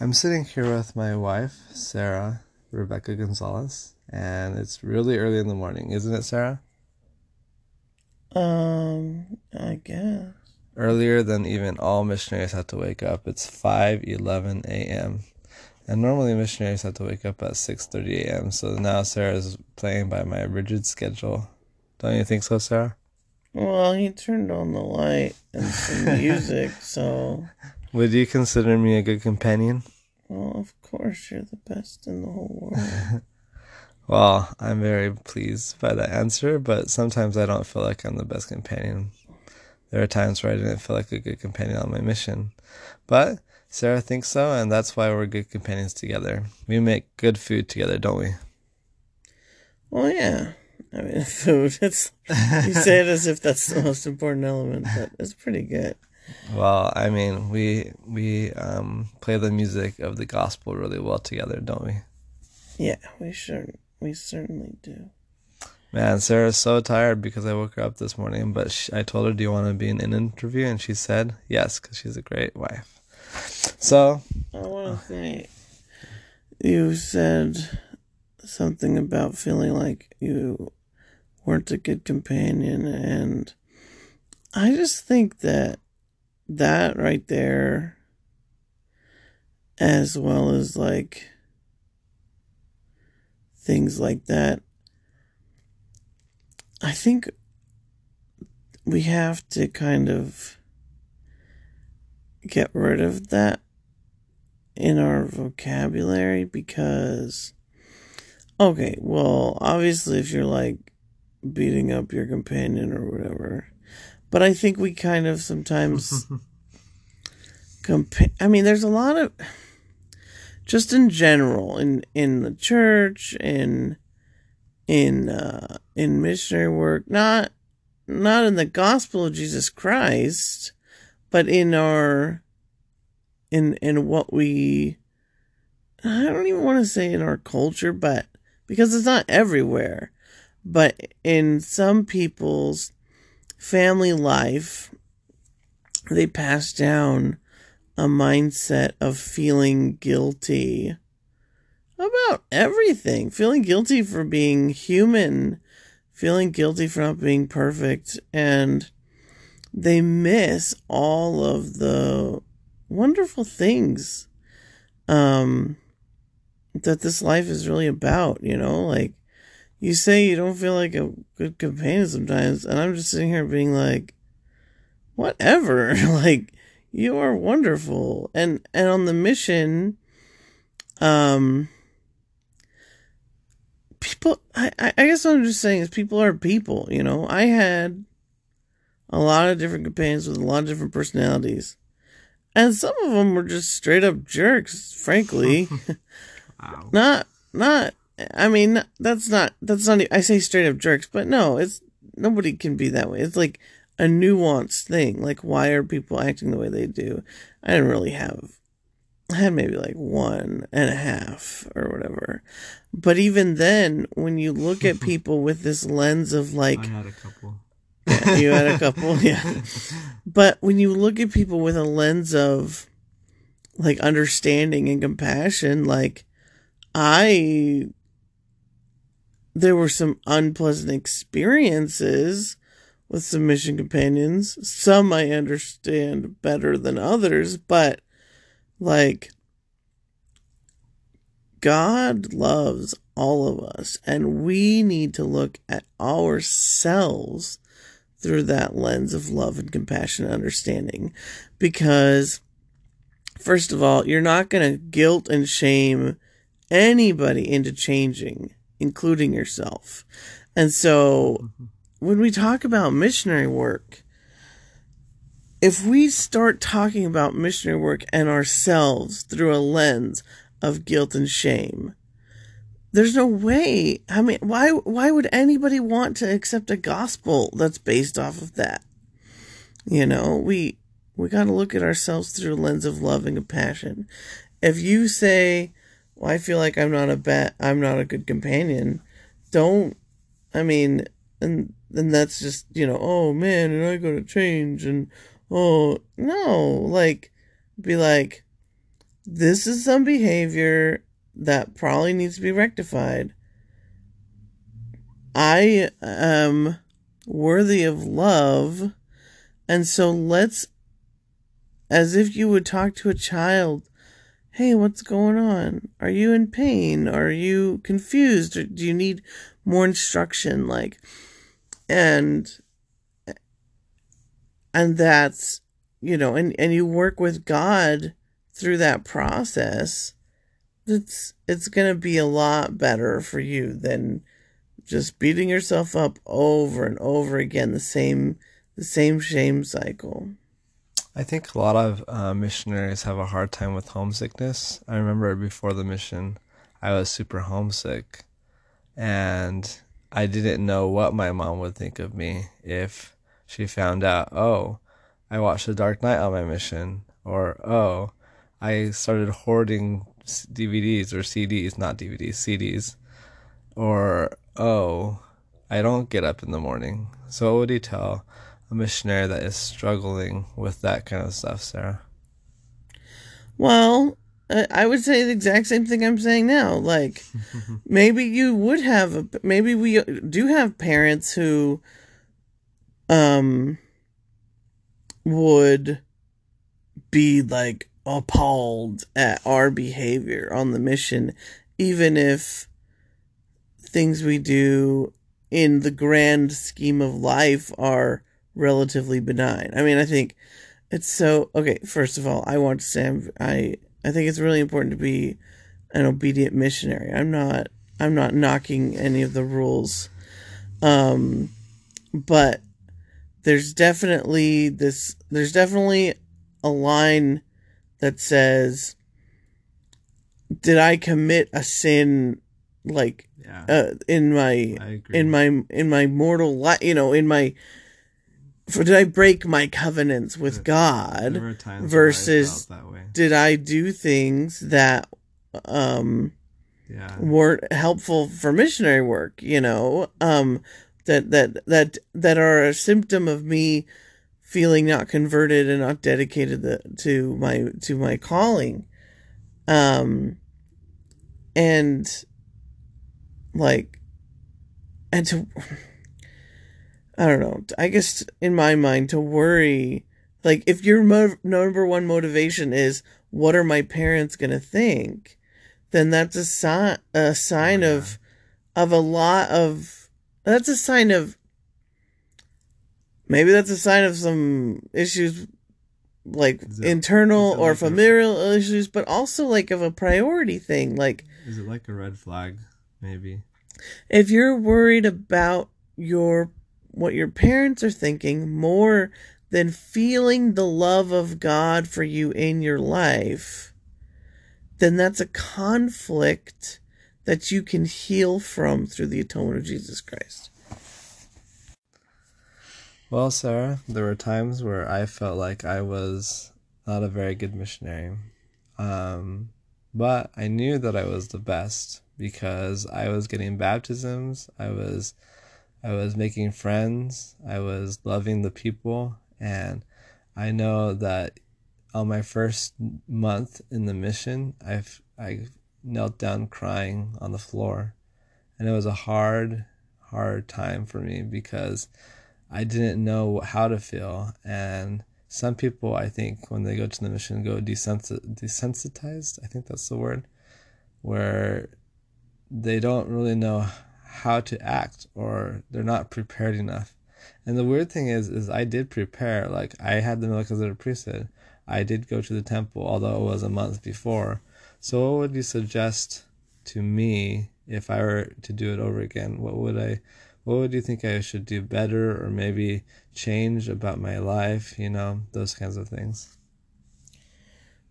I'm sitting here with my wife, Sarah Rebecca Gonzalez, and it's really early in the morning, isn't it, Sarah? Um, I guess. Earlier than even all missionaries have to wake up. It's 5:11 a.m. And normally missionaries have to wake up at 6:30 a.m. So now Sarah's playing by my rigid schedule. Don't you think so, Sarah? Well, he turned on the light and some music, so. Would you consider me a good companion? Well, of course, you're the best in the whole world. well, I'm very pleased by that answer, but sometimes I don't feel like I'm the best companion. There are times where I didn't feel like a good companion on my mission. But Sarah thinks so, and that's why we're good companions together. We make good food together, don't we? Well, yeah. I mean, food. It's you say it as if that's the most important element, but it's pretty good. Well, I mean, we we um, play the music of the gospel really well together, don't we? Yeah, we sure we certainly do. Man, Sarah's so tired because I woke her up this morning, but she, I told her, "Do you want to be in an interview?" And she said yes because she's a great wife. So I want to say you said something about feeling like you weren't a good companion, and I just think that that right there, as well as like things like that, I think we have to kind of get rid of that in our vocabulary because okay well obviously if you're like beating up your companion or whatever but I think we kind of sometimes compare. I mean, there's a lot of just in general in in the church in in uh, in missionary work, not not in the gospel of Jesus Christ, but in our in in what we I don't even want to say in our culture, but because it's not everywhere, but in some people's family life, they pass down a mindset of feeling guilty about everything, feeling guilty for being human, feeling guilty for not being perfect, and they miss all of the wonderful things um, that this life is really about, you know, like you say you don't feel like a good companion sometimes, and I'm just sitting here being like, whatever. like, you are wonderful. And and on the mission, um people I, I guess what I'm just saying is people are people, you know. I had a lot of different companions with a lot of different personalities. And some of them were just straight up jerks, frankly. wow. not not I mean, that's not that's not. I say straight up jerks, but no, it's nobody can be that way. It's like a nuanced thing. Like, why are people acting the way they do? I didn't really have. I had maybe like one and a half or whatever. But even then, when you look at people with this lens of like, I had a couple. Yeah, you had a couple, yeah. But when you look at people with a lens of like understanding and compassion, like I there were some unpleasant experiences with some mission companions. Some I understand better than others, but like God loves all of us, and we need to look at ourselves through that lens of love and compassion and understanding. Because, first of all, you're not going to guilt and shame anybody into changing including yourself. And so mm-hmm. when we talk about missionary work, if we start talking about missionary work and ourselves through a lens of guilt and shame, there's no way. I mean, why why would anybody want to accept a gospel that's based off of that? You know, we we got to look at ourselves through a lens of love and compassion. If you say, well, I feel like I'm not a bad, I'm not a good companion. Don't, I mean, and then that's just, you know, oh man, and I gotta change, and oh, no, like, be like, this is some behavior that probably needs to be rectified. I am worthy of love. And so let's, as if you would talk to a child, hey, what's going on? Are you in pain? Are you confused? Or do you need more instruction? Like, and, and that's, you know, and, and you work with God through that process. It's, it's going to be a lot better for you than, just beating yourself up over and over again the same the same shame cycle i think a lot of uh, missionaries have a hard time with homesickness i remember before the mission i was super homesick and i didn't know what my mom would think of me if she found out oh i watched the dark knight on my mission or oh i started hoarding dvds or cds not dvds cds or oh, I don't get up in the morning. So what would you tell a missionary that is struggling with that kind of stuff, Sarah? Well, I would say the exact same thing I'm saying now. Like, maybe you would have, a, maybe we do have parents who, um, would be like appalled at our behavior on the mission, even if things we do in the grand scheme of life are relatively benign. I mean, I think it's so okay. First of all, I want to say I'm, I I think it's really important to be an obedient missionary. I'm not I'm not knocking any of the rules, um, but there's definitely this. There's definitely a line that says, "Did I commit a sin like yeah. uh, in my in my in my mortal life, you know, in my for did I break my covenants with God versus did I do things that um yeah. weren't helpful for missionary work, you know, um that that that that are a symptom of me feeling not converted and not dedicated the, to my to my calling. Um and like and to I don't know. I guess in my mind to worry like if your mo- number one motivation is what are my parents going to think, then that's a sign a sign oh, yeah. of of a lot of that's a sign of maybe that's a sign of some issues like internal or like familial a, issues but also like of a priority thing like is it like a red flag maybe. If you're worried about your what your parents are thinking more than feeling the love of God for you in your life, then that's a conflict that you can heal from through the atonement of Jesus Christ. Well, Sarah, there were times where I felt like I was not a very good missionary. Um, but I knew that I was the best because I was getting baptisms, I was I was making friends, I was loving the people, and I know that on my first month in the mission, I've I knelt down crying on the floor, and it was a hard hard time for me because I didn't know how to feel. And some people I think when they go to the mission go desensitized I think that's the word where they don't really know how to act or they're not prepared enough. And the weird thing is, is I did prepare. Like I had the Melchizedek priesthood. I did go to the temple, although it was a month before. So, what would you suggest to me if I were to do it over again? What would I, what would you think I should do better, or maybe change about my life? You know, those kinds of things.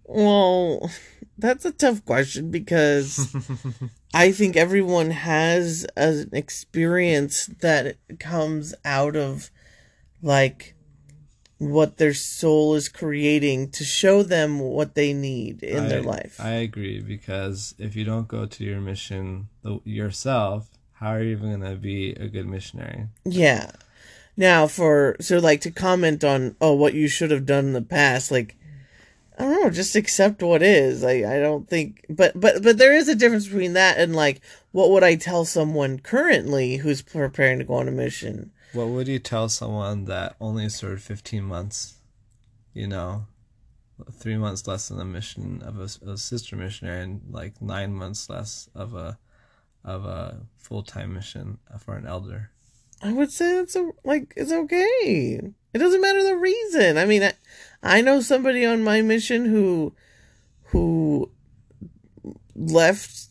Well, that's a tough question because I think everyone has an experience that comes out of like what their soul is creating to show them what they need in I, their life. I agree because if you don't go to your mission yourself, how are you even going to be a good missionary? Yeah. Now for so like to comment on oh what you should have done in the past like I don't know, just accept what is. I, I don't think but but but there is a difference between that and like what would I tell someone currently who's preparing to go on a mission? What would you tell someone that only served 15 months? You know, three months less than a mission of a, a sister missionary, and like nine months less of a of a full time mission for an elder. I would say it's a, like it's okay. It doesn't matter the reason. I mean, I, I know somebody on my mission who who left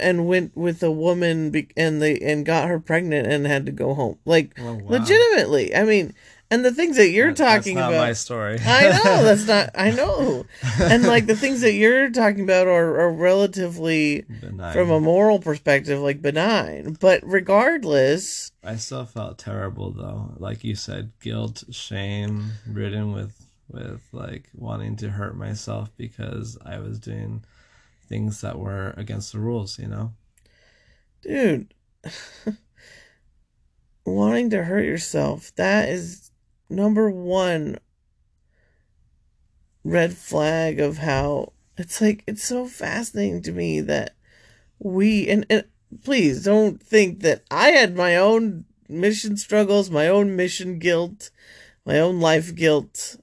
and went with a woman be- and they and got her pregnant and had to go home. Like Oh, wow. legitimately. I mean, and the things that you're That- that's talking not about my story. I know that's not I know. And like the things that you're talking about are, are relatively Benign. from a moral perspective like benign. But regardless, I still felt terrible though. Like you said, guilt, shame, ridden with with like wanting to hurt myself because I was doing things that were against the rules, you know? dude wanting to hurt yourself that is number one red flag of how it's like it's so fascinating to me that we and, and please don't think that i had my own mission struggles my own mission guilt my own life guilt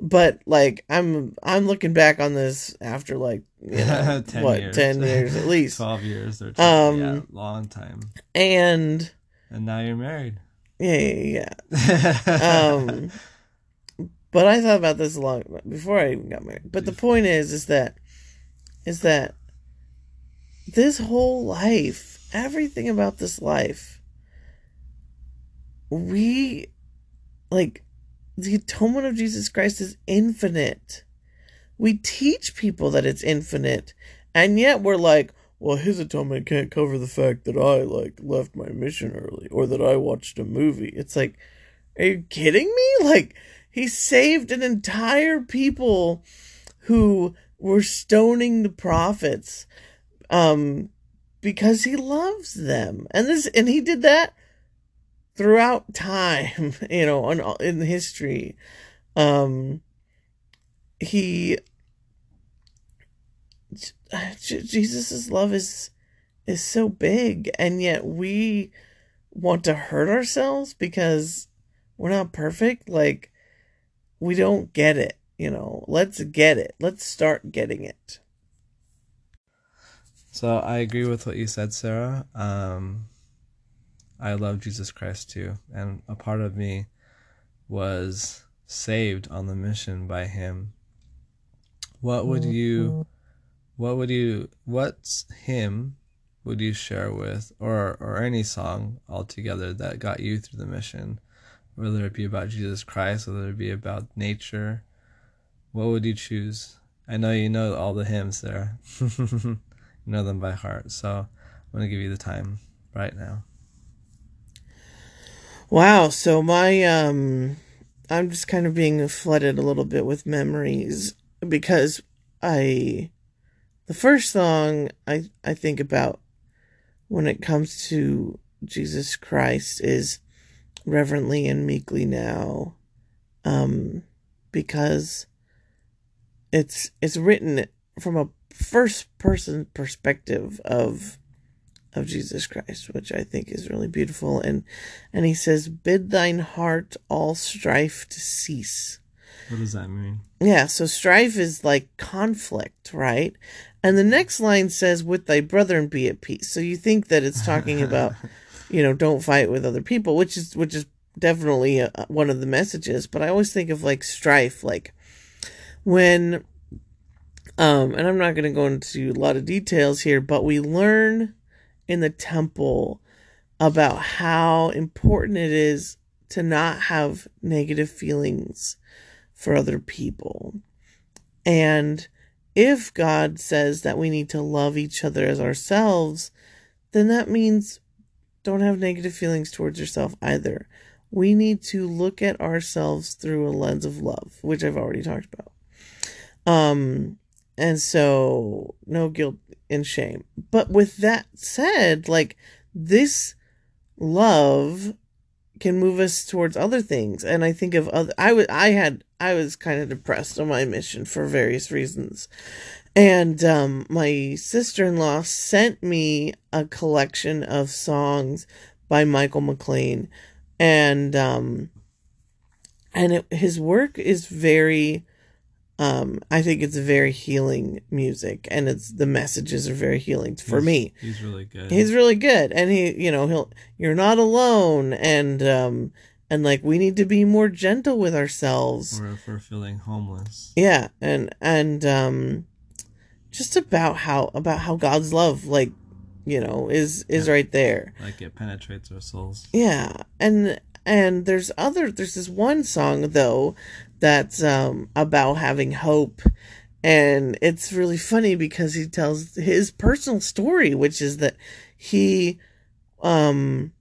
but like i'm i'm looking back on this after like you know 10 what years. 10 years at least 12 years or 12, Um, yeah, long time. and And now you're married. Yeah yeah, yeah. um but i thought about this a long before i even got married but the point is is that is that this whole life everything about this life we like the atonement of jesus christ is infinite we teach people that it's infinite and yet we're like well his atonement can't cover the fact that i like left my mission early or that i watched a movie. It's like are you kidding me? Like he saved an entire people who were stoning the prophets um because he loves them. And this and he did that throughout time you know on in history. Um he Jesus's love is is so big and yet we want to hurt ourselves because we're not perfect? Like we don't get it you know? Let's get it. Let's start getting it. So I agree with what you said, Sarah. Um, I love Jesus Christ too, and a part of me was saved on the mission by Him. What would you, what would you, what's hymn would you share with, or or any song altogether that got you through the mission, whether it be about Jesus Christ, whether it be about nature? What would you choose? I know you know all the hymns, Sarah. know them by heart. So I'm going to give you the time right now. wow so my um i'm just kind of being flooded a little bit with memories because i the first song i i think about when it comes to jesus christ is reverently and meekly now um because it's it's written from a first person perspective of of Jesus Christ, which I think is really beautiful. And and he says, Bid thine heart all strife to cease. What does that mean? Yeah, so strife is like conflict, right? And the next line says, With thy brethren be at peace. So you think that it's talking about, you know, don't fight with other people, which is which is definitely uh one of the messages. But I always think of like strife, like when, um, and I'm not going to go into a lot of details here, but we learn in the temple about how important it is to not have negative feelings for other people. And if God says that we need to love each other as ourselves, then that means don't have negative feelings towards yourself either. We need to look at ourselves through a lens of love, which I've already talked about. Um, and so no guilt and shame. But with that said, like this love can move us towards other things. And I think of other, I would, I had I was kind of depressed on my mission for various reasons. And um, my sister in law sent me a collection of songs by Michael McLean. And um, and it, his work is very um, I think it's very healing music, and it's the messages are very healing for he's, me. He's really good. He's really good, and he, you know, he'll you're not alone, and um, and like we need to be more gentle with ourselves. Or if we're feeling homeless. Yeah, and and um, just about how about how God's love, like, you know, is is Yeah. right there. Like it penetrates our souls. Yeah, and and there's other there's this one song though that's um about having hope and it's really funny because he tells his personal story which is that he um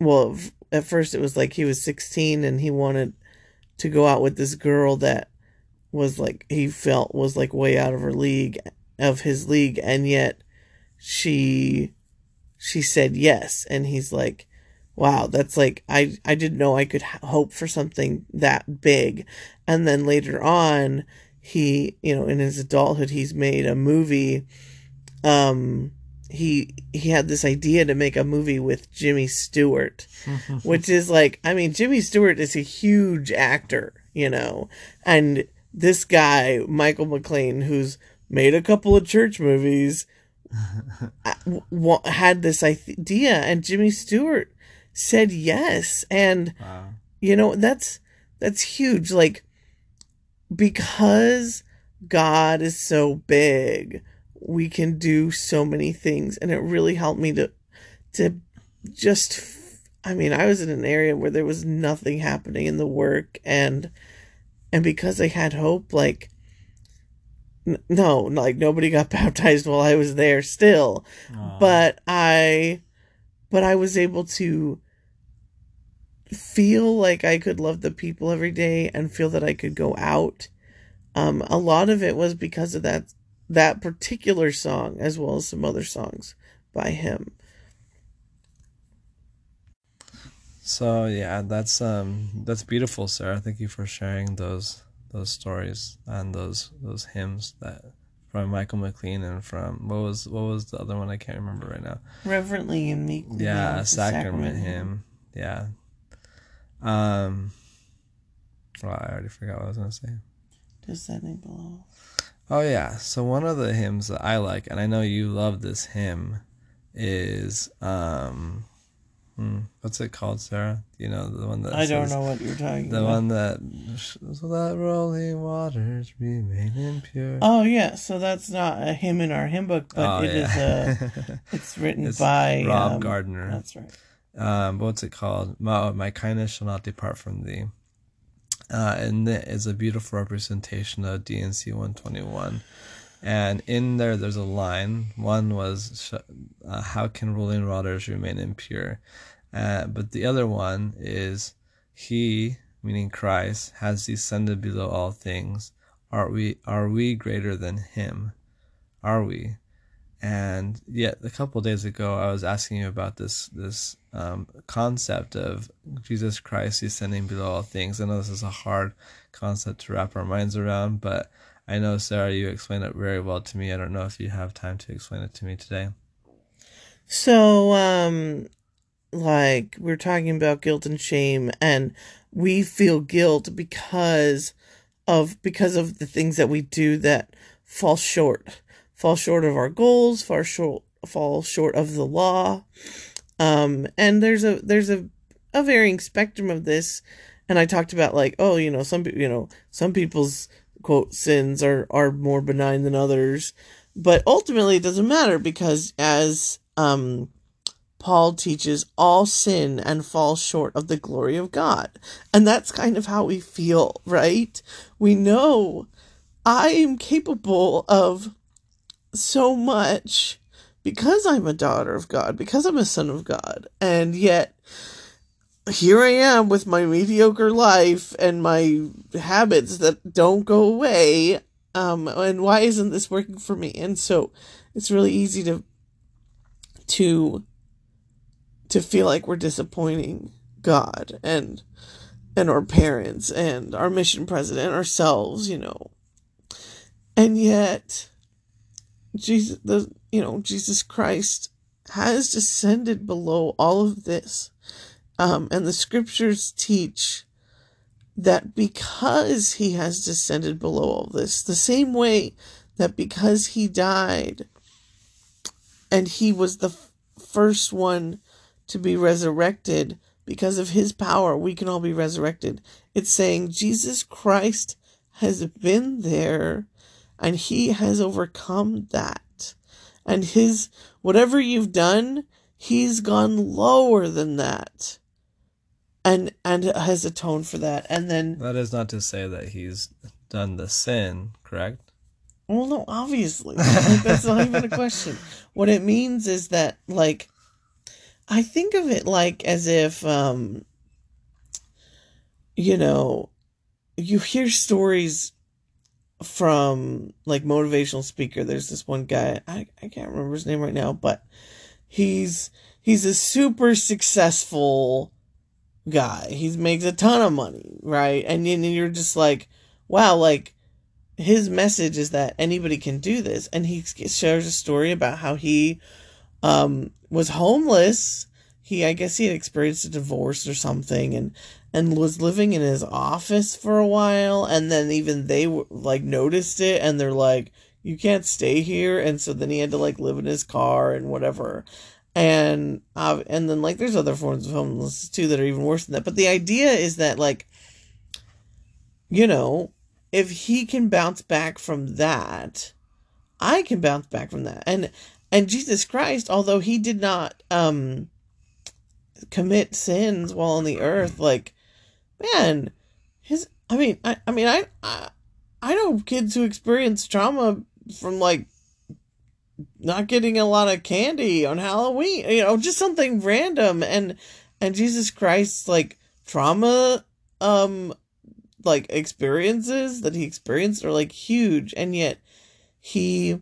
well at first it was like he was 16 and he wanted to go out with this girl that was like he felt was like way out of her league of his league and yet she she said yes. And he's like wow that's like i i didn't know i could hope for something that big. And then later on he you know in his adulthood he's made a movie um he he had this idea to make a movie with jimmy stewart which is like i mean jimmy stewart is a huge actor you know? And this guy michael mclean who's made a couple of church movies uh, w- had this idea and jimmy stewart said yes. And wow. you know that's that's huge. Like because god is so big we can do so many things. And it really helped me to to just I mean i was in an area where there was nothing happening in the work. And and because i had hope like n- no like nobody got baptized while i was there still. But I but I was able to feel like I could love the people every day and feel that I could go out. Um, a lot of it was because of that that particular song as well as some other songs by him. So yeah, that's um that's beautiful, Sarah. Thank you for sharing those those stories and those those hymns that from Michael McLean and from what was what was the other one I can't remember right now. Reverently and meekly. Yeah, Hail the sacrament, hymn. Yeah. Um well, I already forgot what I was gonna say. Does that Descending below. Oh yeah. So one of the hymns that I like, and I know you love this hymn, is um, hmm, what's it called, Sarah? You know the one that I don't says- know what you're talking The about. one that so that rolling waters remain impure. Oh yeah, so that's not a hymn in our hymn book, but Oh, it is yeah. a it's written It's by Rob um, Gardner. That's right. um, what's it called? My, my kindness shall not depart from thee. Uh, and it is a beautiful representation of D&C 121. And in there, there's a line. One was, uh, How can rolling waters remain impure? Uh, but the other one is, He, meaning Christ, has descended below all things. Are we, are we greater than Him? Are we? And yet, a couple days ago, I was asking you about this this um, concept of Jesus Christ descending below all things. I know this is a hard concept to wrap our minds around, but I know Sarah, you explained it very well to me. I don't know if you have time to explain it to me today. So, um, like we're talking about guilt and shame, and we feel guilt because of because of the things that we do that fall short, fall short of our goals, fall short, fall short of the law. Um, and there's a there's a a varying spectrum of this, and I talked about like oh you know some you know some people's quote sins are are more benign than others, but ultimately it doesn't matter because as um Paul teaches all sin and fall short of the glory of God. And that's kind of how we feel, right? We know I am capable of so much because I'm a daughter of God, because I'm a son of God. And yet, here I am with my mediocre life and my habits that don't go away. Um, and why isn't this working for me? And so it's really easy to to to feel like we're disappointing God and and our parents and our mission president ourselves, you know. And yet Jesus the you know, Jesus Christ has descended below all of this. Um, and the scriptures teach that because he has descended below all this, the same way that because he died and he was the f- first one to be resurrected, because of his power, we can all be resurrected. It's saying Jesus Christ has been there and he has overcome that. And his, whatever you've done, he's gone lower than that and and has atoned for that and then That is not to say that he's done the sin, correct? well no obviously like, that's not even a question what it means is that like i think of it like as if um you know you hear stories from like motivational speaker there's this one guy i, I can't remember his name right now but he's he's a super successful guy. He makes a ton of money, right? And then you're just like, wow, like his message is that anybody can do this. And he shares a story about how he um, was homeless. He, I guess, he had experienced a divorce or something, and and was living in his office for a while. And then even they like noticed it, and they're like, "You can't stay here." And so then he had to like live in his car and whatever and uh, and then like there's other forms of homelessness too that are even worse than that but the idea is that like you know if he can bounce back from that i can bounce back from that and and jesus christ although he did not um commit sins while on the earth like man his i mean i, I mean I, I i know kids who experience trauma from like not getting a lot of candy on Halloween, you know, just something random and and Jesus Christ like trauma um like experiences that he experienced are like huge and yet he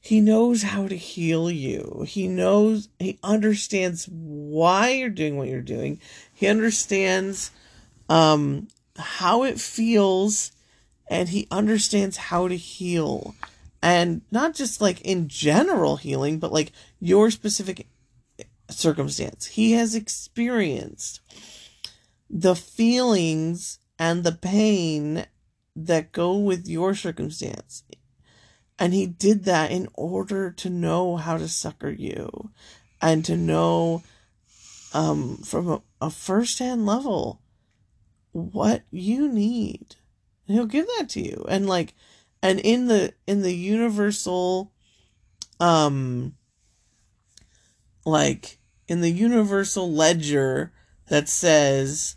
he knows how to heal you. He knows he understands why you're doing what you're doing. He understands um how it feels and he understands how to heal and not just like in general healing, but like your specific circumstance. He has experienced the feelings and the pain that go with your circumstance. And he did that in order to know how to succor you and to know um, from a, a first hand level what you need. And he'll give that to you. And like, and in the in the universal um like in the universal ledger that says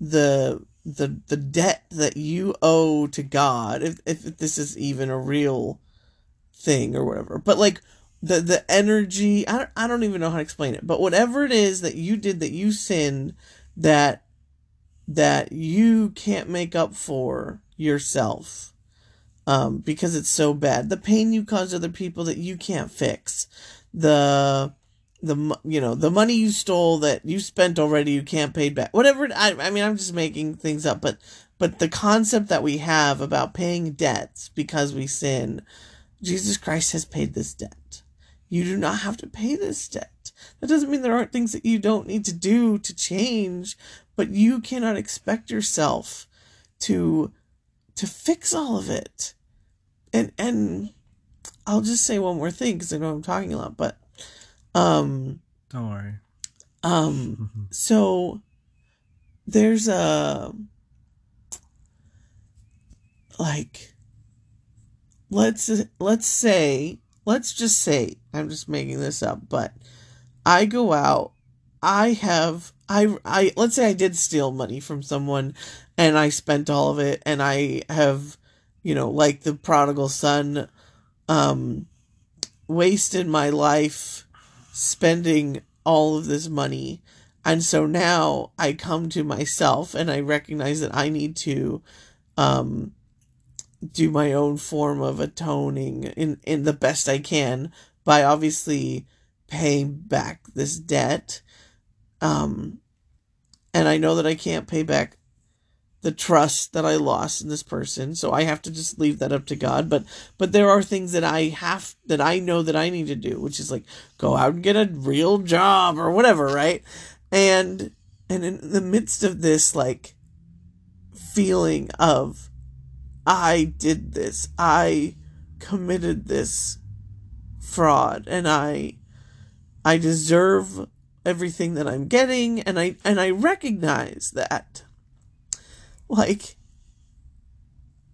the the the debt that you owe to God if if this is even a real thing or whatever but like the the energy I don't, I don't even know how to explain it but whatever it is that you did that you sinned that that you can't make up for yourself um, because it's so bad. The pain you cause other people that you can't fix. The the you know the money you stole that you spent already you can't pay back. Whatever. I I mean I'm just making things up, but but the concept that we have about paying debts because we sin, Jesus Christ has paid this debt. You do not have to pay this debt. That doesn't mean there aren't things that you don't need to do to change, but you cannot expect yourself to to fix all of it. And and I'll just say one more thing because I know I'm talking a lot, but um Don't worry. um so there's a like let's let's say let's just say I'm just making this up, but I go out I have I I let's say I did steal money from someone and I spent all of it and I have you know like the prodigal son um wasted my life spending all of this money. And so now I come to myself and I recognize that I need to um do my own form of atoning in in the best I can by obviously paying back this debt um and I know that I can't pay back the trust that I lost in this person. So I have to just leave that up to God. But but there are things that I have that I know that I need to do, which is like go out and get a real job or whatever, right? And and in the midst of this like feeling of I did this, I committed this fraud and I I deserve everything that I'm getting and I and I recognize that like,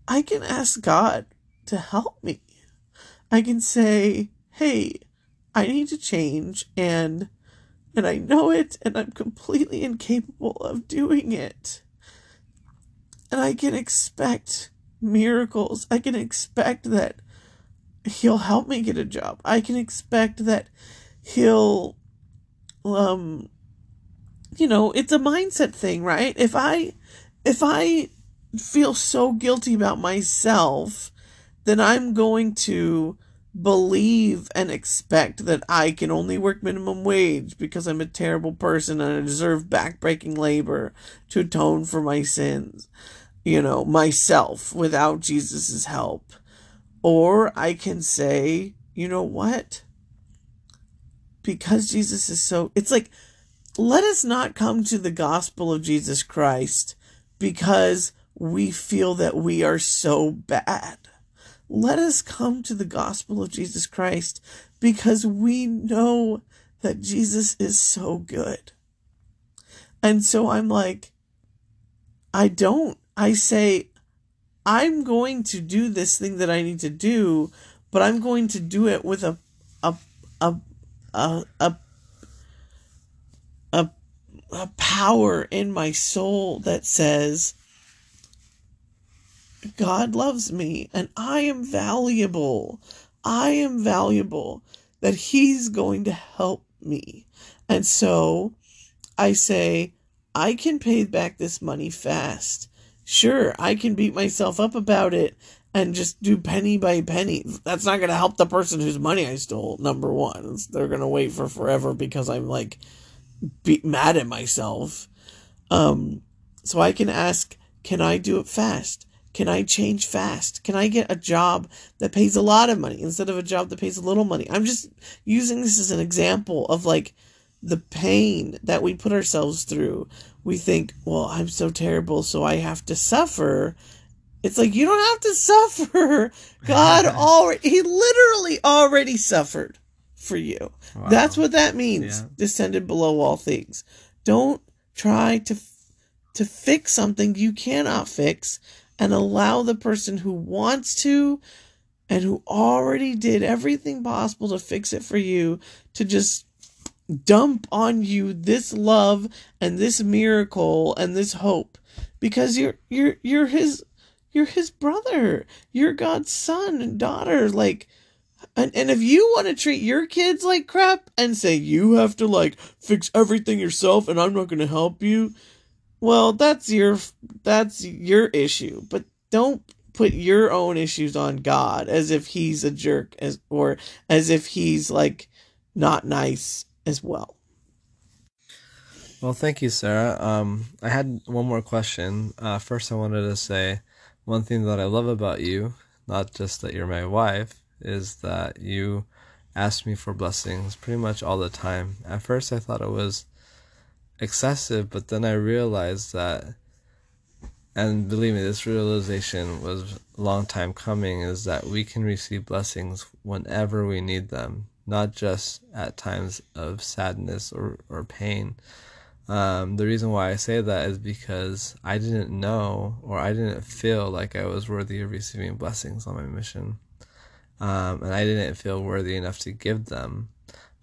I can ask God to help me. I can say, hey, I need to change and and I know it and I'm completely incapable of doing it. And I can expect miracles. I can expect that he'll help me get a job. I can expect that he'll um you know, it's a mindset thing, right? If I if I feel so guilty about myself, then I'm going to believe and expect that I can only work minimum wage because I'm a terrible person and I deserve backbreaking labor to atone for my sins, you know, myself without Jesus' help. Or I can say, you know what? Because Jesus is so, it's like, let us not come to the gospel of Jesus Christ because we feel that we are so bad. Let us come to the gospel of Jesus Christ because we know that Jesus is so good. And so I'm like, I don't. I say, I'm going to do this thing that I need to do, but I'm going to do it with a, a, a, a, a a power in my soul that says, God loves me and I am valuable. I am valuable, that He's going to help me. And so I say, I can pay back this money fast. Sure, I can beat myself up about it and just do penny by penny. That's not going to help the person whose money I stole, number one. They're going to wait for forever because I'm like be mad at myself. Um, so I can ask, can I do it fast? Can I change fast? Can I get a job that pays a lot of money instead of a job that pays a little money? I'm just using this as an example of like the pain that we put ourselves through. We think, well, I'm so terrible, so I have to suffer. It's like you don't have to suffer. God already, He literally already suffered for you. Wow. That's what that means. Yeah. Descended below all things. Don't try to to fix something you cannot fix and allow the person who wants to and who already did everything possible to fix it for you to just dump on you this love and this miracle and this hope. Because you're you're you're his you're his brother. You're god's son and daughter. Like and, and if you want to treat your kids like crap and say you have to like fix everything yourself and I'm not going to help you, well, that's your that's your issue. But don't put your own issues on God as if he's a jerk as or as if he's like not nice as well. Well, thank you, Sarah. Um, I had one more question. Uh, first, I wanted to say one thing that I love about you, not just that you're my wife, is that you ask me for blessings pretty much all the time. At first, I thought it was excessive, but then I realized that, and believe me, this realization was a long time coming, is that we can receive blessings whenever we need them, not just at times of sadness or, or pain. Um, the reason why I say that is because I didn't know or I didn't feel like I was worthy of receiving blessings on my mission um, and I didn't feel worthy enough to give them.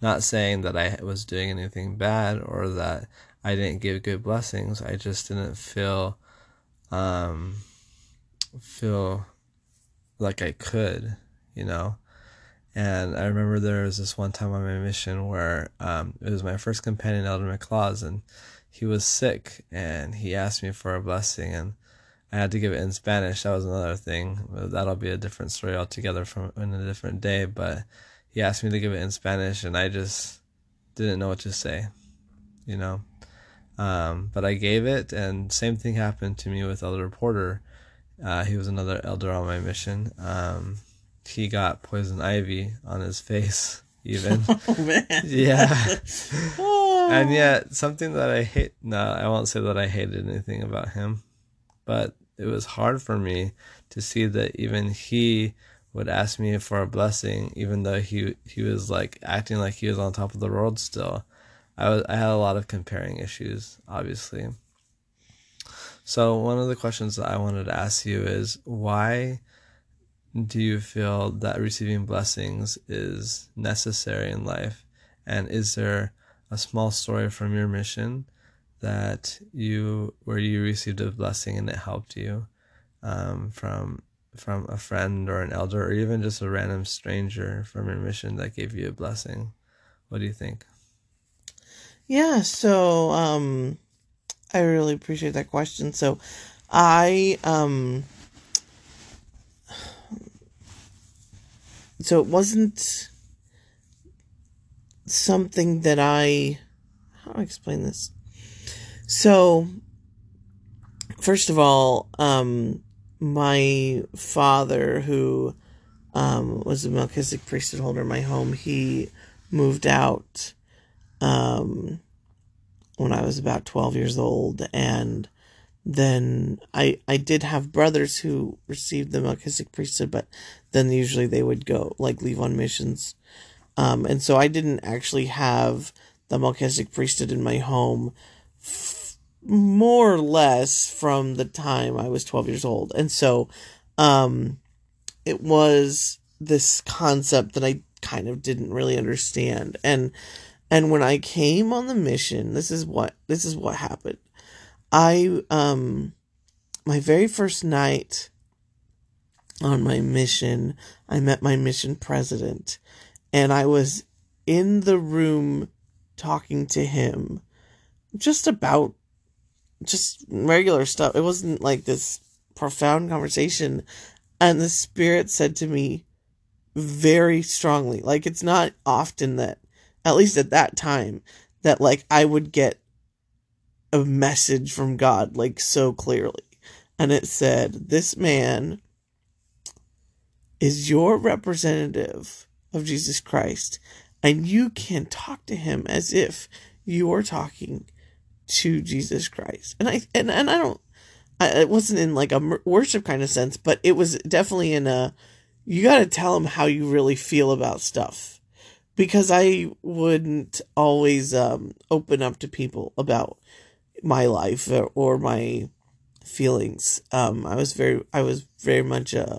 Not saying that I was doing anything bad or that I didn't give good blessings. I just didn't feel um, feel like I could, you know. And I remember there was this one time on my mission where um, it was my first companion, Elder McLaws, and he was sick, and he asked me for a blessing, and I had to give it in Spanish. That was another thing. That'll be a different story altogether from in a different day. But he asked me to give it in Spanish, and I just didn't know what to say. You know, Um, but I gave it, and same thing happened to me with Elder Porter. Uh, he was another elder on my mission. Um, he got poison ivy on his face, even. Oh man. yeah. Oh. And yet, something that I hate, no, I won't say that I hated anything about him, but it was hard for me to see that even he would ask me for a blessing, even though he he was like acting like he was on top of the world still. I was I had a lot of comparing issues, obviously. So one of the questions that I wanted to ask you is why do you feel that receiving blessings is necessary in life? And is there a small story from your mission that you where you received a blessing and it helped you um, from from a friend or an elder or even just a random stranger from your mission that gave you a blessing? What do you think? Yeah, so um I really appreciate that question. So I um so it wasn't something that I how do I explain this? So first of all, um my father who um was a Melchizedek priesthood holder in my home, he moved out um, when I was about 12 years old. And then I, I did have brothers who received the Melchizedek priesthood, but then usually they would go, like, leave on missions. Um, and so I didn't actually have the Melchizedek priesthood in my home f- more or less from the time I was 12 years old. And so, um, it was this concept that I kind of didn't really understand. And, and when I came on the mission, this is what this is what happened. I um my very first night on my mission, I met my mission president and I was in the room talking to him just about just regular stuff. It wasn't like this profound conversation and the spirit said to me very strongly like it's not often that at least at that time, that like I would get a message from God like so clearly. And it said, This man is your representative of Jesus Christ, and you can talk to him as if you're talking to Jesus Christ. And I and, and I don't I, it wasn't in like a worship kind of sense, but it was definitely in a you got to tell him how you really feel about stuff because I wouldn't always um, open up to people about my life or, or my feelings. Um, I was very, I was very much uh,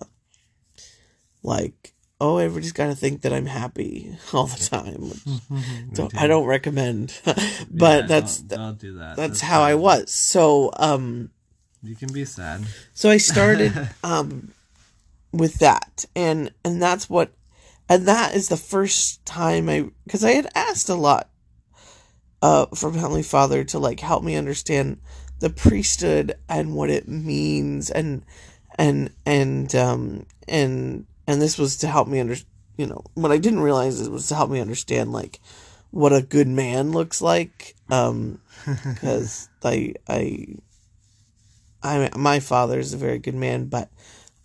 like, oh, everybody's got to think that I'm happy all the time. so I don't recommend, but Yeah, that's don't, don't do that. that's how I was. So um, You can be sad. so I started um, with that, and and that's what and that is the first time I because I had asked a lot uh from Heavenly Father to like help me understand the priesthood and what it means and and and um and and this was to help me under you know what I didn't realize it was to help me understand like what a good man looks like um because I I I my father is a very good man but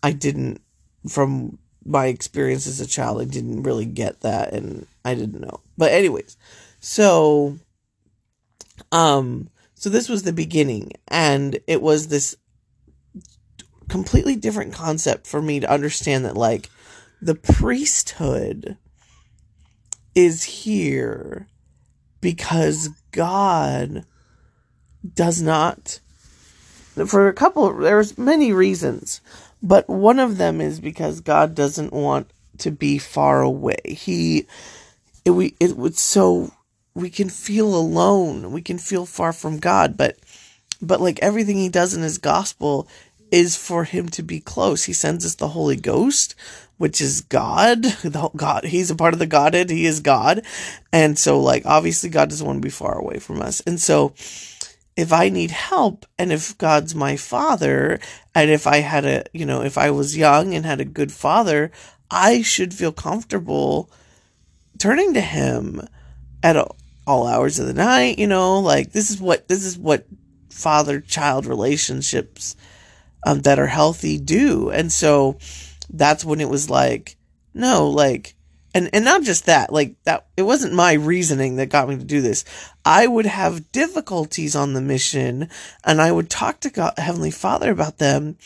I didn't from my experience as a child, I didn't really get that and I didn't know. But anyways, so um so this was the beginning and it was this completely different concept for me to understand that like the priesthood is here because God does not for a couple there's many reasons but one of them is because God doesn't want to be far away. He, it, we, it would so we can feel alone. We can feel far from God, but, but like everything He does in His gospel is for Him to be close. He sends us the Holy Ghost, which is God. The God, He's a part of the Godhead. He is God, and so like obviously God doesn't want to be far away from us, and so if I need help and if God's my father and if I had a, you know, if I was young and had a good father, I should feel comfortable turning to him at all hours of the night, you know, like this is what this is what father child relationships um, that are healthy do. And so that's when it was like, no, like, and, and not just that, like that, it wasn't my reasoning that got me to do this. I would have difficulties on the mission and I would talk to God, Heavenly Father about them.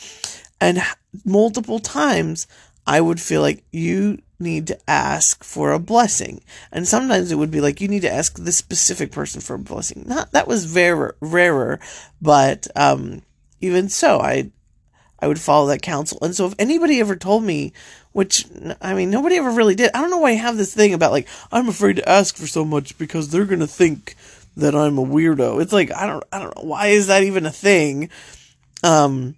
And multiple times I would feel like you need to ask for a blessing. And sometimes it would be like you need to ask this specific person for a blessing. Not that was very rarer, but um, even so, I I would follow that counsel. And so if anybody ever told me, which I mean nobody ever really did. I don't know why I have this thing about like I'm afraid to ask for so much because they're gonna think that I'm a weirdo. It's like I don't I don't know why is that even a thing. Um,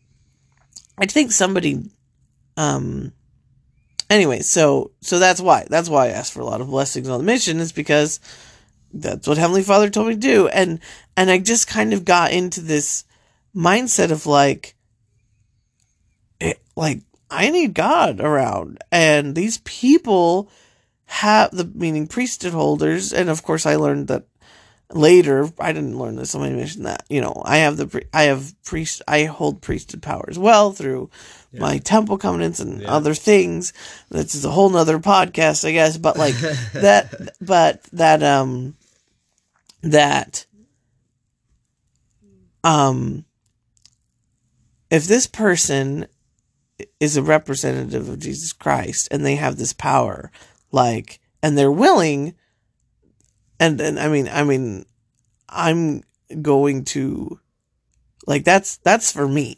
I think somebody um anyway, so so that's why that's why I asked for a lot of blessings on the mission is because that's what Heavenly Father told me to do, and and I just kind of got into this mindset of like, like I need God around, and these people have the meaning priesthood holders, and of course I learned that later i didn't learn this somebody mentioned that you know i have the i have priest i hold priesthood power as well through yeah. my temple covenants and yeah. other things this is a whole nother podcast i guess but like that but that um that um if this person is a representative of jesus christ and they have this power like and they're willing and and I mean I mean I'm going to like that's that's for me.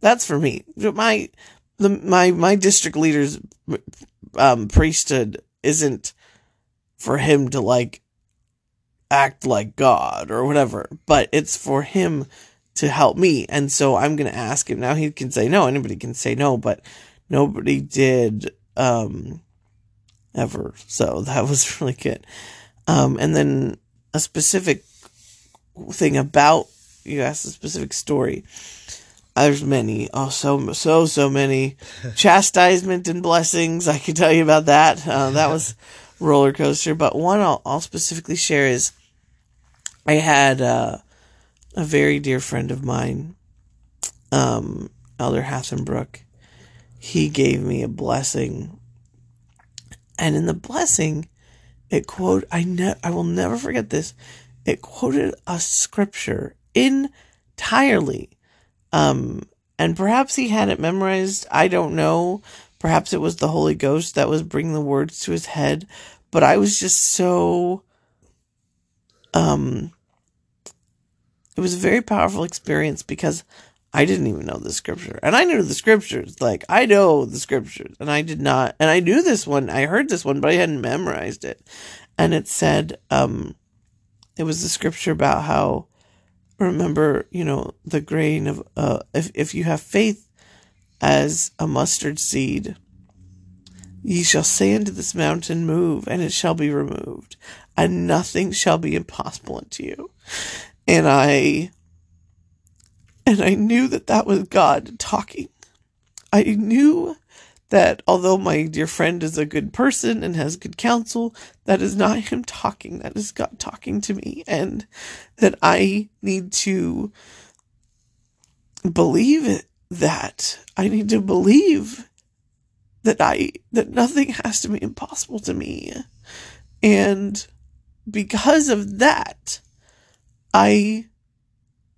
That's for me. My the my my district leader's um priesthood isn't for him to like act like God or whatever, but it's for him to help me. And so I'm going to ask him. Now he can say no, anybody can say no, but nobody did um ever. So that was really good. Um, and then a specific thing about you asked a specific story. There's many, oh, so so so many chastisement and blessings. I can tell you about that. Uh, that was roller coaster. But one I'll, I'll specifically share is I had uh, a very dear friend of mine, um, Elder Hathenbrook. He gave me a blessing, and in the blessing, it quote I ne- I will never forget this. It quoted a scripture entirely. Um, and perhaps he had it memorized. I don't know. Perhaps it was the Holy Ghost that was bringing the words to his head. But I was just so, um, it was a very powerful experience because I didn't even know the scripture. And I knew the scriptures. Like, I know the scriptures. And I did not. And I knew this one. I heard this one, but I hadn't memorized it. And it said, um, it was the scripture about how, remember, you know, the grain of, uh, if, if you have faith as a mustard seed, ye shall say unto this mountain, move, and it shall be removed, and nothing shall be impossible unto you. And I and I knew that that was God talking. I knew that although my dear friend is a good person and has good counsel, that is not him talking. That is God talking to me. And that I need to believe it, that I need to believe that I, that nothing has to be impossible to me. And because of that, I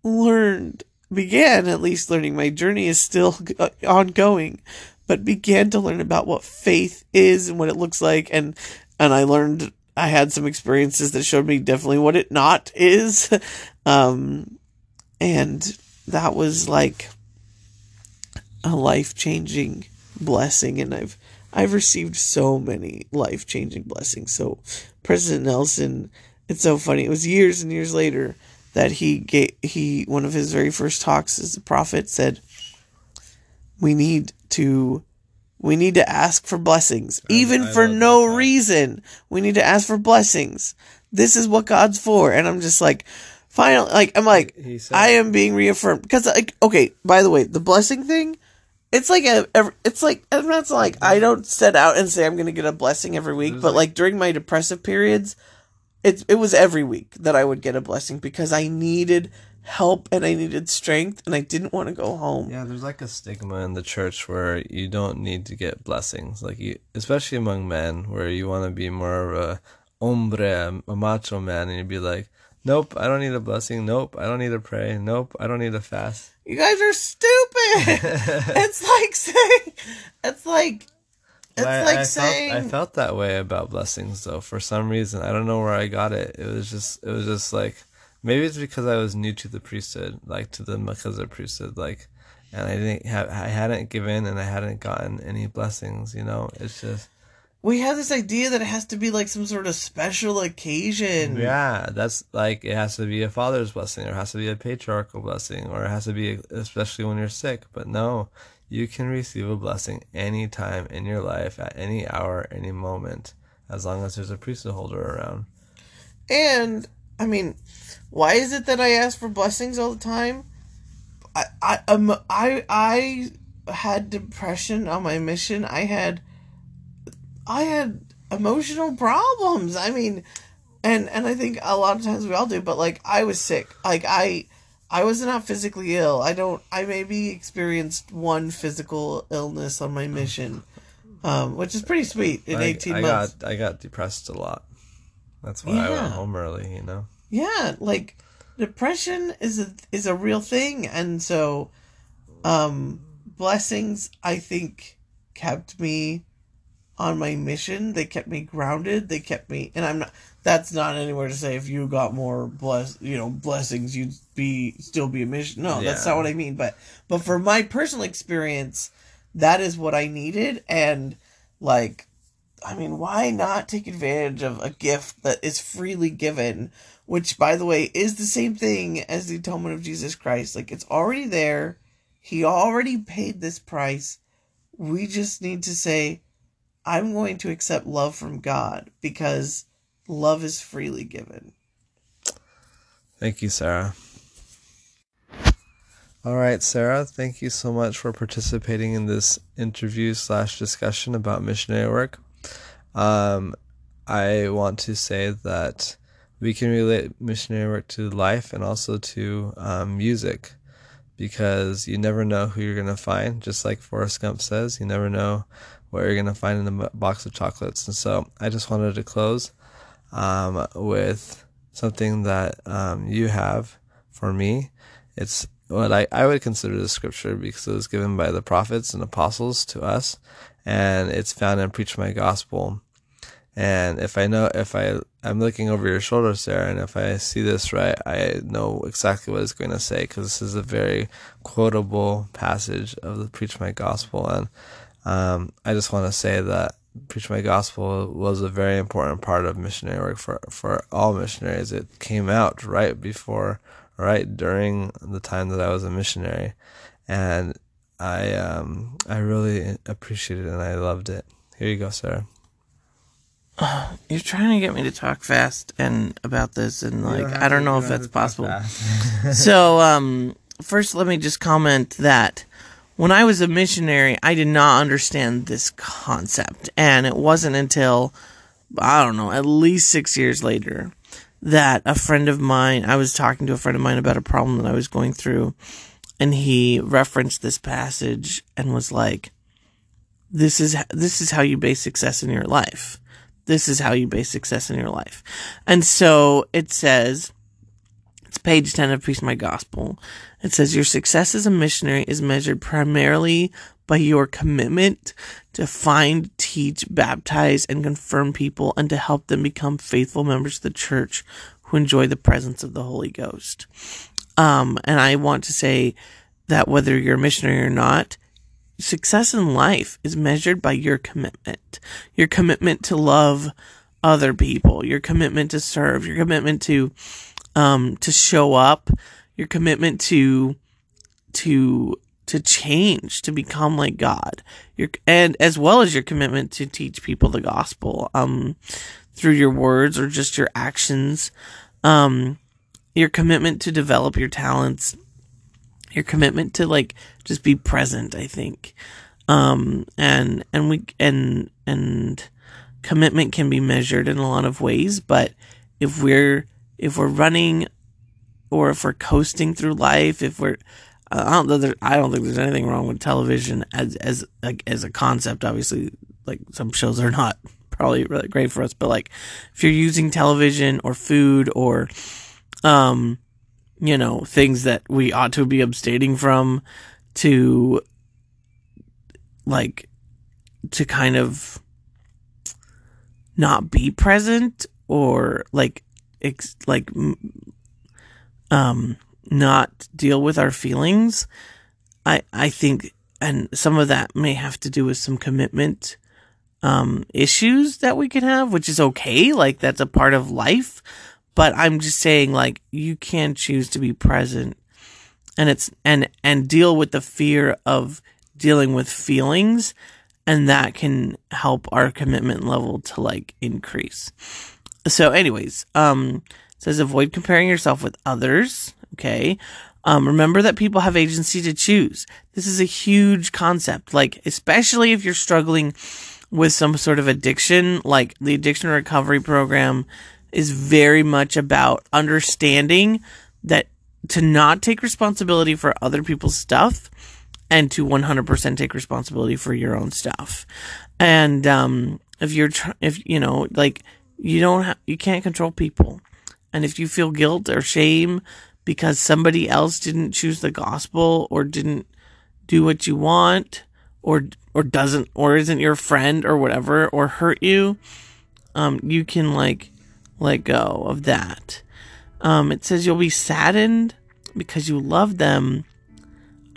learned began at least learning my journey is still uh, ongoing but began to learn about what faith is and what it looks like and and I learned I had some experiences that showed me definitely what it not is. Um and that was like a life-changing blessing and I've I've received so many life-changing blessings. So President Nelson it's so funny. It was years and years later that he gave, he one of his very first talks as a prophet said we need to we need to ask for blessings even I for no reason. We need to ask for blessings. This is what god's for. And i'm just like finally like i'm like said, i am being reaffirmed. Because like okay by the way the blessing thing it's like a, it's like it's like i don't set out and say i'm gonna get a blessing every week but like, like during my depressive periods it it was every week that I would get a blessing because I needed help and I needed strength and I didn't want to go home. Yeah, there's like a stigma in the church where you don't need to get blessings, like you, especially among men, where you want to be more of a hombre, a macho man, and you'd be like, "Nope, I don't need a blessing. Nope, I don't need to pray. Nope, I don't need to fast." You guys are stupid. it's like saying, it's like, it's I, like I saying, felt, I felt that way about blessings though. For some reason, I don't know where I got it. It was just, it was just like, maybe it's because I was new to the priesthood, like to the Melchizedek priesthood, like, and I didn't have, I hadn't given and I hadn't gotten any blessings. You know, it's just. we have this idea that it has to be like some sort of special occasion. Yeah, that's like it has to be a father's blessing, or it has to be a patriarchal blessing, or it has to be especially when you're sick. But no, you can receive a blessing anytime in your life, at any hour, any moment, as long as there's a priesthood holder around. And I mean, why is it that I ask for blessings all the time? I I um, I I had depression on my mission. I had I had emotional problems. I mean, and and I think a lot of times we all do, but like I was sick. Like I I was not physically ill. I don't I maybe experienced one physical illness on my mission. Um, which is pretty sweet in I, 18 I months. got I got depressed a lot. That's why I went home early. You know. yeah like depression is a is a real thing and so um blessings i think kept me on my mission they kept me grounded they kept me and i'm not that's not anywhere to say if you got more bless you know blessings you'd be still be a mission no that's not what i mean but but for my personal experience that is what i needed and like I mean, why not take advantage of a gift that is freely given, which, by the way, is the same thing as the atonement of Jesus Christ? Like, it's already there. He already paid this price. We just need to say, I'm going to accept love from God because love is freely given. Thank you, Sarah. All right, Sarah, thank you so much for participating in this interview slash discussion about missionary work. Um, I want to say that we can relate missionary work to life and also to um, music because you never know who you're going to find. Just like Forrest Gump says, you never know what you're going to find in the box of chocolates. And so I just wanted to close um, with something that um, you have for me. It's what I, I would consider the scripture because it was given by the prophets and apostles to us, and it's found in Preach My Gospel. And if I know, if I, I'm looking over your shoulder, Sarah, and if I see this right, I know exactly what it's going to say because this is a very quotable passage of the Preach My Gospel. And um, I just want to say that Preach My Gospel was a very important part of missionary work for, for all missionaries. It came out right before, right during the time that I was a missionary. And I, um, I really appreciated it and I loved it. Here you go, Sarah. You're trying to get me to talk fast and about this, and like I don't know if that's possible. so, um, first, let me just comment that when I was a missionary, I did not understand this concept, and it wasn't until I don't know, at least six years later, that a friend of mine, I was talking to a friend of mine about a problem that I was going through, and he referenced this passage and was like, "This is this is how you base success in your life." this is how you base success in your life. And so it says, it's page 10 of Preach My Gospel. It says, Your success as a missionary is measured primarily by your commitment to find, teach, baptize, and confirm people and to help them become faithful members of the church who enjoy the presence of the Holy Ghost. Um, and I want to say that whether you're a missionary or not, success in life is measured by your commitment, your commitment to love other people, your commitment to serve, your commitment to, um, to show up, your commitment to, to, to change, to become like God, your, and as well as your commitment to teach people the gospel, um, through your words or just your actions, um, your commitment to develop your talents, your commitment to like just be present i think. Um and and we and and commitment can be measured in a lot of ways but if we're if we're running or if we're coasting through life, if we're I don't know there, I don't think there's anything wrong with television as as like as a concept. Obviously, like some shows are not probably really great for us, but like if you're using television or food or um you know things that we ought to be abstaining from to like to kind of not be present or like ex- like um not deal with our feelings i i think and some of that may have to do with some commitment um issues that we can have which is okay like that's a part of life but i'm just saying like you can choose to be present and it's and and deal with the fear of dealing with feelings and that can help our commitment level to like increase. So anyways, um says avoid comparing yourself with others, okay? Um remember that people have agency to choose. This is a huge concept like especially if you're struggling with some sort of addiction, like the addiction recovery program is very much about understanding that to not take responsibility for other people's stuff and to 100% take responsibility for your own stuff. And um, if you're, tr- if you know, like you don't, ha- you can't control people. And if you feel guilt or shame because somebody else didn't choose the gospel or didn't do what you want or or doesn't or isn't your friend or whatever or hurt you, um, you can like let go of that. Um, it says you'll be saddened because you love them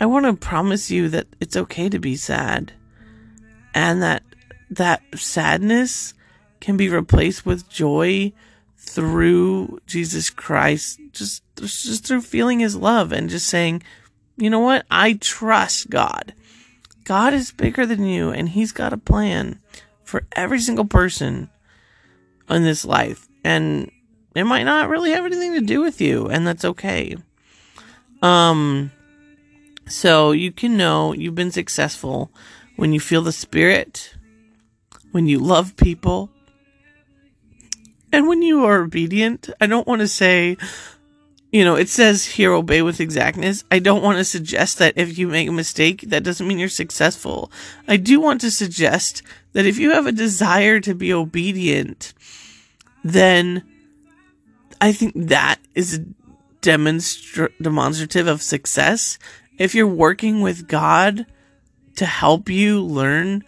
I want to promise you that it's okay to be sad and that that sadness can be replaced with joy through Jesus Christ just just through feeling his love and just saying, "You know what? I trust God. God is bigger than you and he's got a plan for every single person in this life and it might not really have anything to do with you and that's okay." Um so you can know you've been successful when you feel the spirit, when you love people, and when you are obedient. I don't want to say, you know, it says here obey with exactness. I don't want to suggest that if you make a mistake, that doesn't mean you're successful. I do want to suggest that if you have a desire to be obedient, then I think that is demonstra- demonstrative of success if you're working with God to help you learn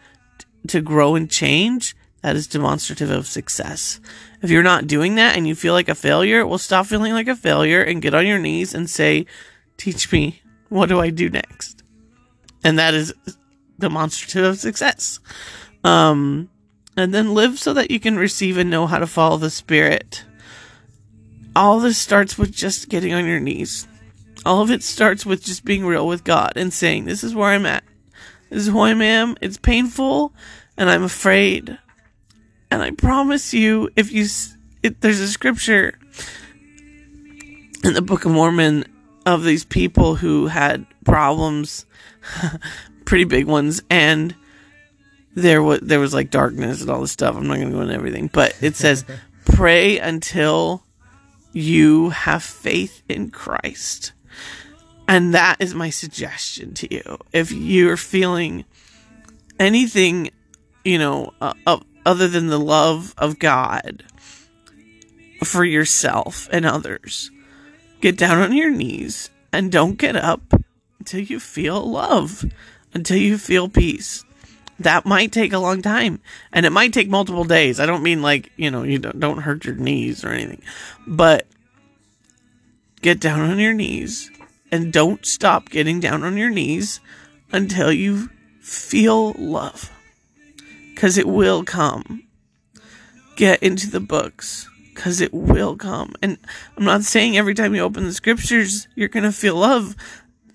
to grow and change, that is demonstrative of success. If you're not doing that and you feel like a failure, well, stop feeling like a failure and get on your knees and say, Teach me, what do I do next? And that is demonstrative of success. Um, and then live so that you can receive and know how to follow the Spirit. All this starts with just getting on your knees. All of it starts with just being real with God and saying, This is where I'm at. This is who I am. It's painful and I'm afraid. And I promise you, if you, it, there's a scripture in the Book of Mormon of these people who had problems, pretty big ones, and there was there was like darkness and all this stuff. I'm not going to go into everything, but it says, "Pray until you have faith in Christ." And that is my suggestion to you. If you're feeling anything, you know, uh, other than the love of God for yourself and others, get down on your knees and don't get up until you feel love, until you feel peace. That might take a long time and it might take multiple days. I don't mean like, you know, you don't, don't hurt your knees or anything, but get down on your knees and don't stop getting down on your knees until you feel love. Because it will come. Get into the books. Because it will come. And I'm not saying every time you open the scriptures, you're going to feel love.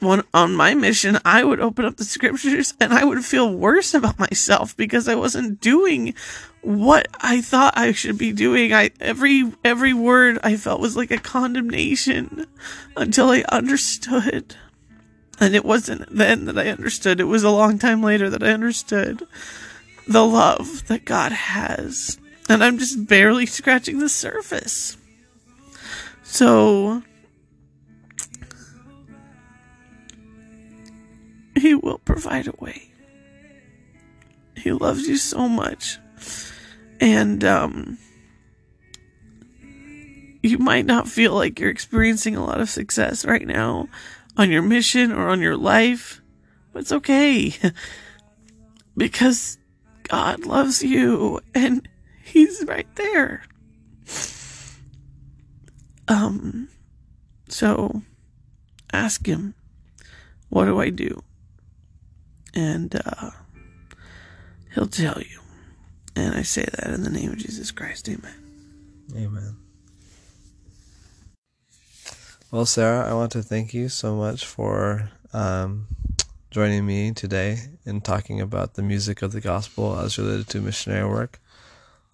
One, on my mission, I would open up the scriptures and I would feel worse about myself because I wasn't doing what I thought I should be doing. I every every word I felt was like a condemnation until I understood. And it wasn't then that I understood. It was a long time later that I understood the love that God has. And I'm just barely scratching the surface. So, He will provide a way. He loves you so much. And, um, you might not feel like you're experiencing a lot of success right now on your mission or on your life, but it's okay. because God loves you and He's right there. Um, so ask Him, what do I do? And, uh, He'll tell you. And I say that in the name of Jesus Christ. Amen. Amen. Well, Sarah, I want to thank you so much for um, joining me today in talking about the music of the gospel as related to missionary work.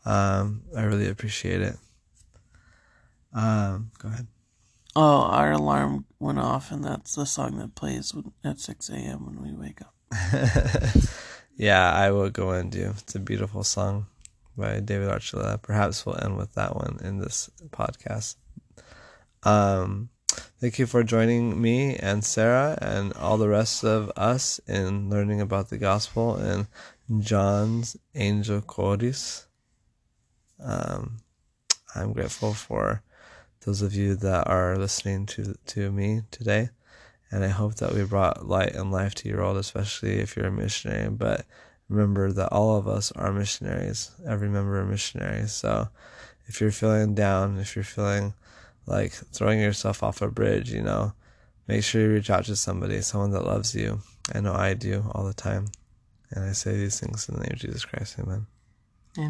Um, I really appreciate it. Um, go ahead. Oh, our alarm went off, and that's the song that plays at 6 a.m. when we wake up. yeah, I will go and do. It's a beautiful song by David Archuleta. Perhaps we'll end with that one in this podcast. Um, thank you for joining me and Sarah and all the rest of us in learning about the gospel and John's Angel Chorus. Um, I'm grateful for those of you that are listening to to me today, and I hope that we brought light and life to your world, especially if you're a missionary. But remember that all of us are missionaries. Every member are missionaries. So if you're feeling down, if you're feeling like throwing yourself off a bridge, you know, make sure you reach out to somebody, someone that loves you. I know I do all the time. And I say these things in the name of Jesus Christ. Amen.